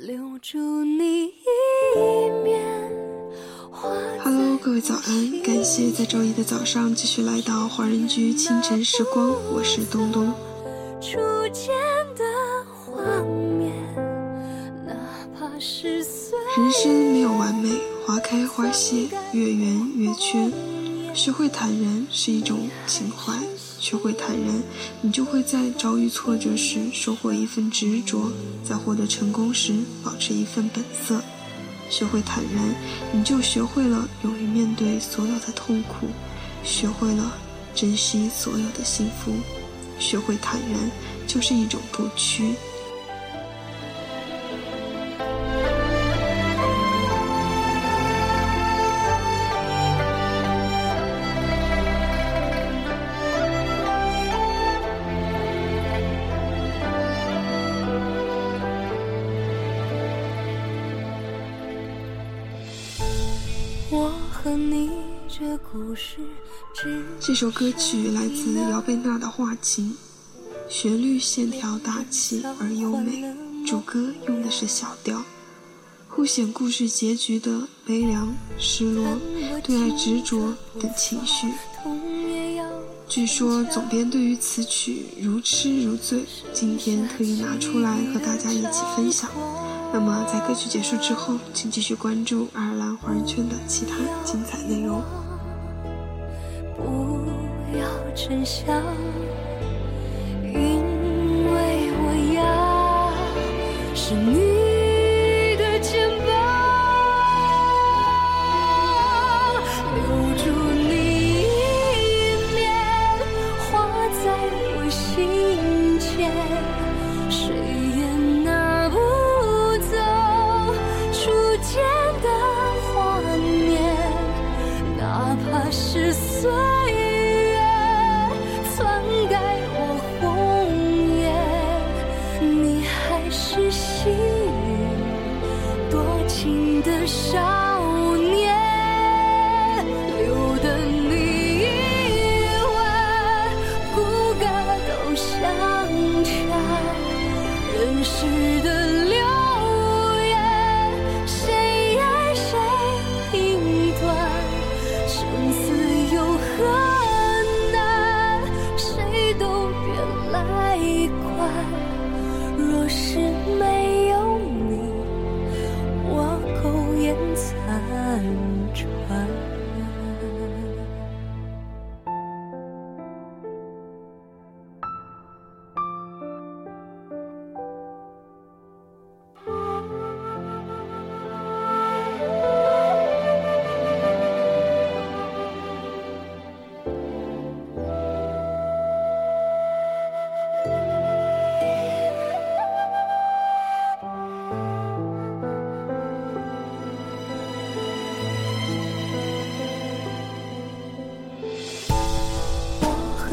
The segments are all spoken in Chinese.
留住你一面。Hello，各位早安！感谢在周一的早上继续来到华人居清晨时光，我是东东。初见的画面，哪怕是人生没有完美，花开花谢，月圆月缺。学会坦然是一种情怀，学会坦然，你就会在遭遇挫折时收获一份执着，在获得成功时保持一份本色。学会坦然，你就学会了勇于面对所有的痛苦，学会了珍惜所有的幸福。学会坦然，就是一种不屈。这。首歌曲来自姚贝娜的《画情》，旋律线条大气而优美，主歌用的是小调，凸显故事结局的悲凉、失落、对爱执着等情绪。据说总编对于此曲如痴如醉，今天特意拿出来和大家一起分享。那么在歌曲结束之后，请继续关注爱尔兰华人圈的其他精彩内容。不要真相，是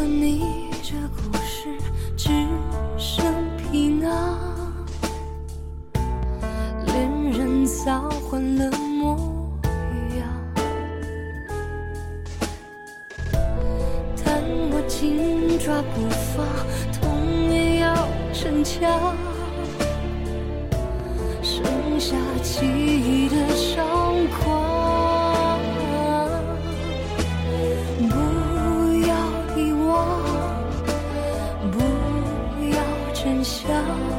你这故事只剩皮囊，恋人早换了模样，但我紧抓不放，痛也要逞强，剩下记忆的伤口。笑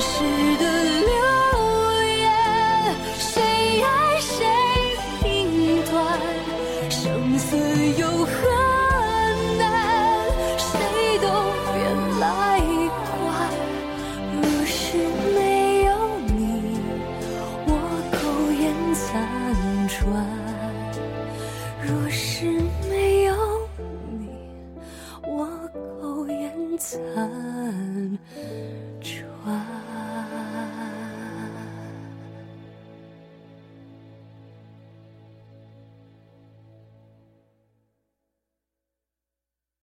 世的流言谁爱谁评断生死有何难？谁都别来管若是没有你我苟延残喘。